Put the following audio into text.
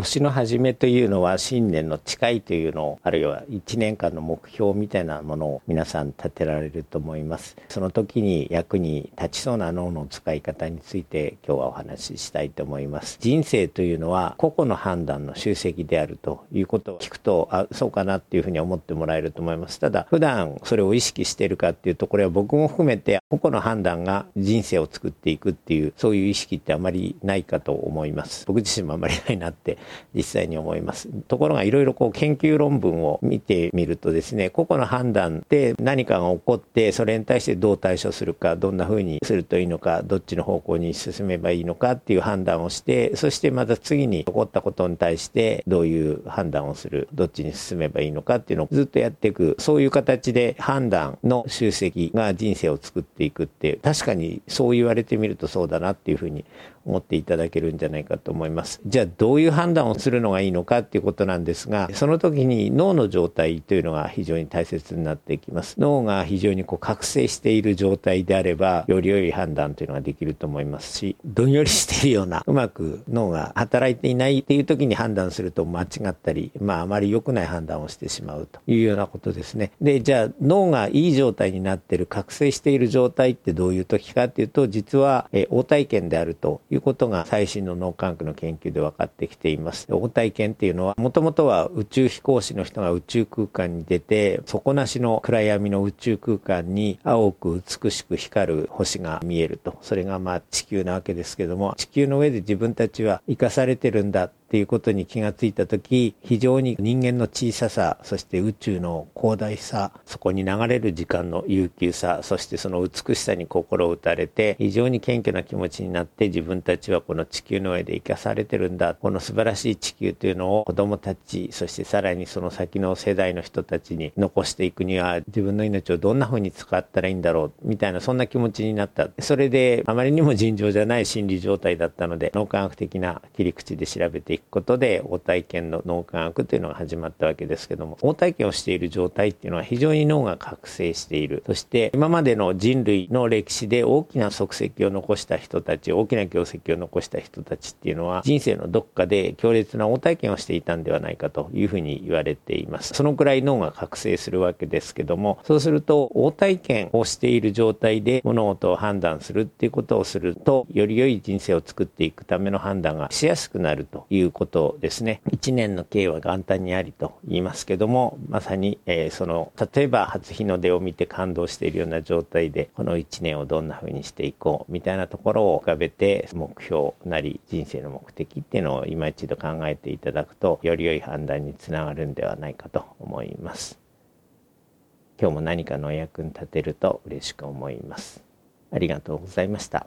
年の初めというのは新年の誓いというのをあるいは1年間の目標みたいなものを皆さん立てられると思います。その時に役に立ちそうな脳の使い方について今日はお話ししたいと思います。人生というのは個々の判断の集積であるということを聞くとあそうかなっていうふうに思ってもらえると思います。ただ普段それを意識しているかっていうとこれは僕も含めて個々の判断が人生を作っていくっていうそういう意識ってあまりないかと思います。僕自身もあまりないなって実際に思います。ところがいろいろこう研究論文を見てみるとですね、個々の判断で何かが起こって、それに対してどう対処するか、どんな風にするといいのか、どっちの方向に進めばいいのかっていう判断をして、そしてまた次に起こったことに対してどういう判断をする、どっちに進めばいいのかっていうのをずっとやっていく、そういう形で判断の集積が人生を作っていくって、確かにそう言われてみるとそうだなっていうふうに思っていただけるんじゃないかと思います。じゃあどういう判断をするのがいいのかっていうことなんですが、その時に脳の状態というのが非常に大切になってきます。脳が非常にこう覚醒している状態であれば、より良い判断というのができると思いますし、どんよりしているような、うまく脳が働いていないっていう時に判断すると間違ったり、まああまり良くない判断をしてしまうというようなことですね。で、じゃあ脳がいい状態になっている、覚醒している状態ってどういう時かっていうと、実は、え応体験であるということが最新の脳科学の研究で分かってきています。応体験っていうのは、もともとは宇宙飛行士の人が宇宙空間に出て、底なしの暗闇の宇宙空間に青く美しく光る星が見えると。それがまあ地球なわけですけども、地球の上で自分たちは生かされてるんだっていうことに気がついた時非常に人間の小ささそして宇宙の広大さそこに流れる時間の悠久さそしてその美しさに心を打たれて非常に謙虚な気持ちになって自分たちはこの地球の上で生かされてるんだ。この素晴らしい地球というのを子供たちそしてさらにその先の世代の人たちに残していくには自分の命をどんな風に使ったらいいんだろうみたいなそんな気持ちになった。それであまりにも尋常じゃない心理状態だったので脳科学的な切り口で調べていく。ことで応体験の脳科学というのが始まったわけですけども応体験をしている状態っていうのは非常に脳が覚醒している。そして今までの人類の歴史で大きな足跡を残した人たち大きな業績を残した人たちっていうのは人生のどっかで強烈な応体験をしていたんではないかというふうに言われています。そのくらい脳が覚醒するわけですけどもそうすると応体験をしている状態で物事を判断するっていうことをするとより良い人生を作っていくための判断がしやすくなるということですね。一年の計は元旦にありと言いますけども、まさに、えー、その、例えば初日の出を見て感動しているような状態で、この一年をどんな風にしていこうみたいなところを浮かべて、目標なり人生の目的っていうのを今一度考えていただくと、より良い判断につながるんではないかと思います。今日も何かのお役に立てると嬉しく思います。ありがとうございました。